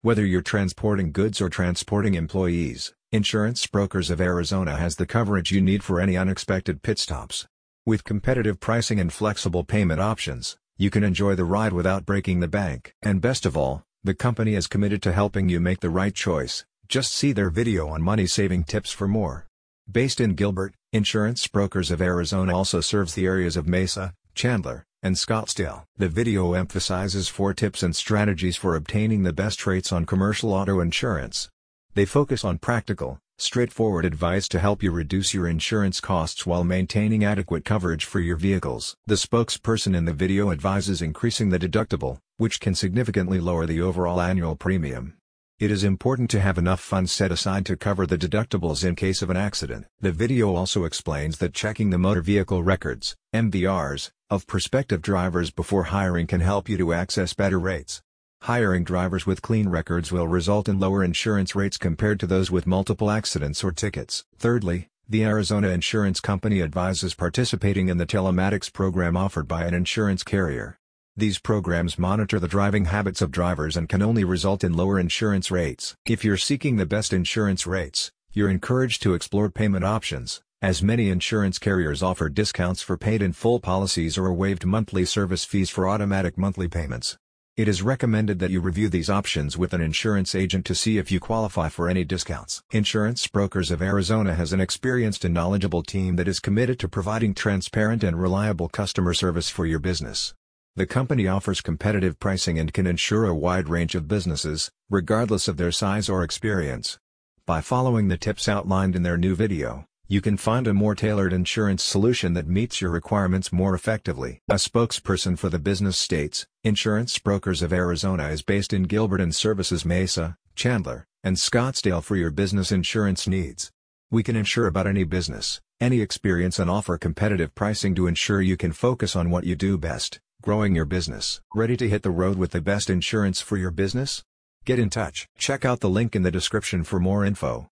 Whether you're transporting goods or transporting employees, Insurance Brokers of Arizona has the coverage you need for any unexpected pit stops. With competitive pricing and flexible payment options, you can enjoy the ride without breaking the bank. And best of all, the company is committed to helping you make the right choice. Just see their video on money-saving tips for more. Based in Gilbert, Insurance Brokers of Arizona also serves the areas of Mesa, Chandler, and Scottsdale. The video emphasizes four tips and strategies for obtaining the best rates on commercial auto insurance. They focus on practical, straightforward advice to help you reduce your insurance costs while maintaining adequate coverage for your vehicles. The spokesperson in the video advises increasing the deductible, which can significantly lower the overall annual premium. It is important to have enough funds set aside to cover the deductibles in case of an accident. The video also explains that checking the motor vehicle records, MVRs, of prospective drivers before hiring can help you to access better rates. Hiring drivers with clean records will result in lower insurance rates compared to those with multiple accidents or tickets. Thirdly, the Arizona Insurance Company advises participating in the telematics program offered by an insurance carrier. These programs monitor the driving habits of drivers and can only result in lower insurance rates. If you're seeking the best insurance rates, you're encouraged to explore payment options, as many insurance carriers offer discounts for paid-in-full policies or waived monthly service fees for automatic monthly payments. It is recommended that you review these options with an insurance agent to see if you qualify for any discounts. Insurance Brokers of Arizona has an experienced and knowledgeable team that is committed to providing transparent and reliable customer service for your business. The company offers competitive pricing and can insure a wide range of businesses, regardless of their size or experience. By following the tips outlined in their new video, you can find a more tailored insurance solution that meets your requirements more effectively. A spokesperson for the business states, Insurance Brokers of Arizona is based in Gilbert and services Mesa, Chandler, and Scottsdale for your business insurance needs. We can insure about any business, any experience and offer competitive pricing to ensure you can focus on what you do best growing your business. Ready to hit the road with the best insurance for your business? Get in touch. Check out the link in the description for more info.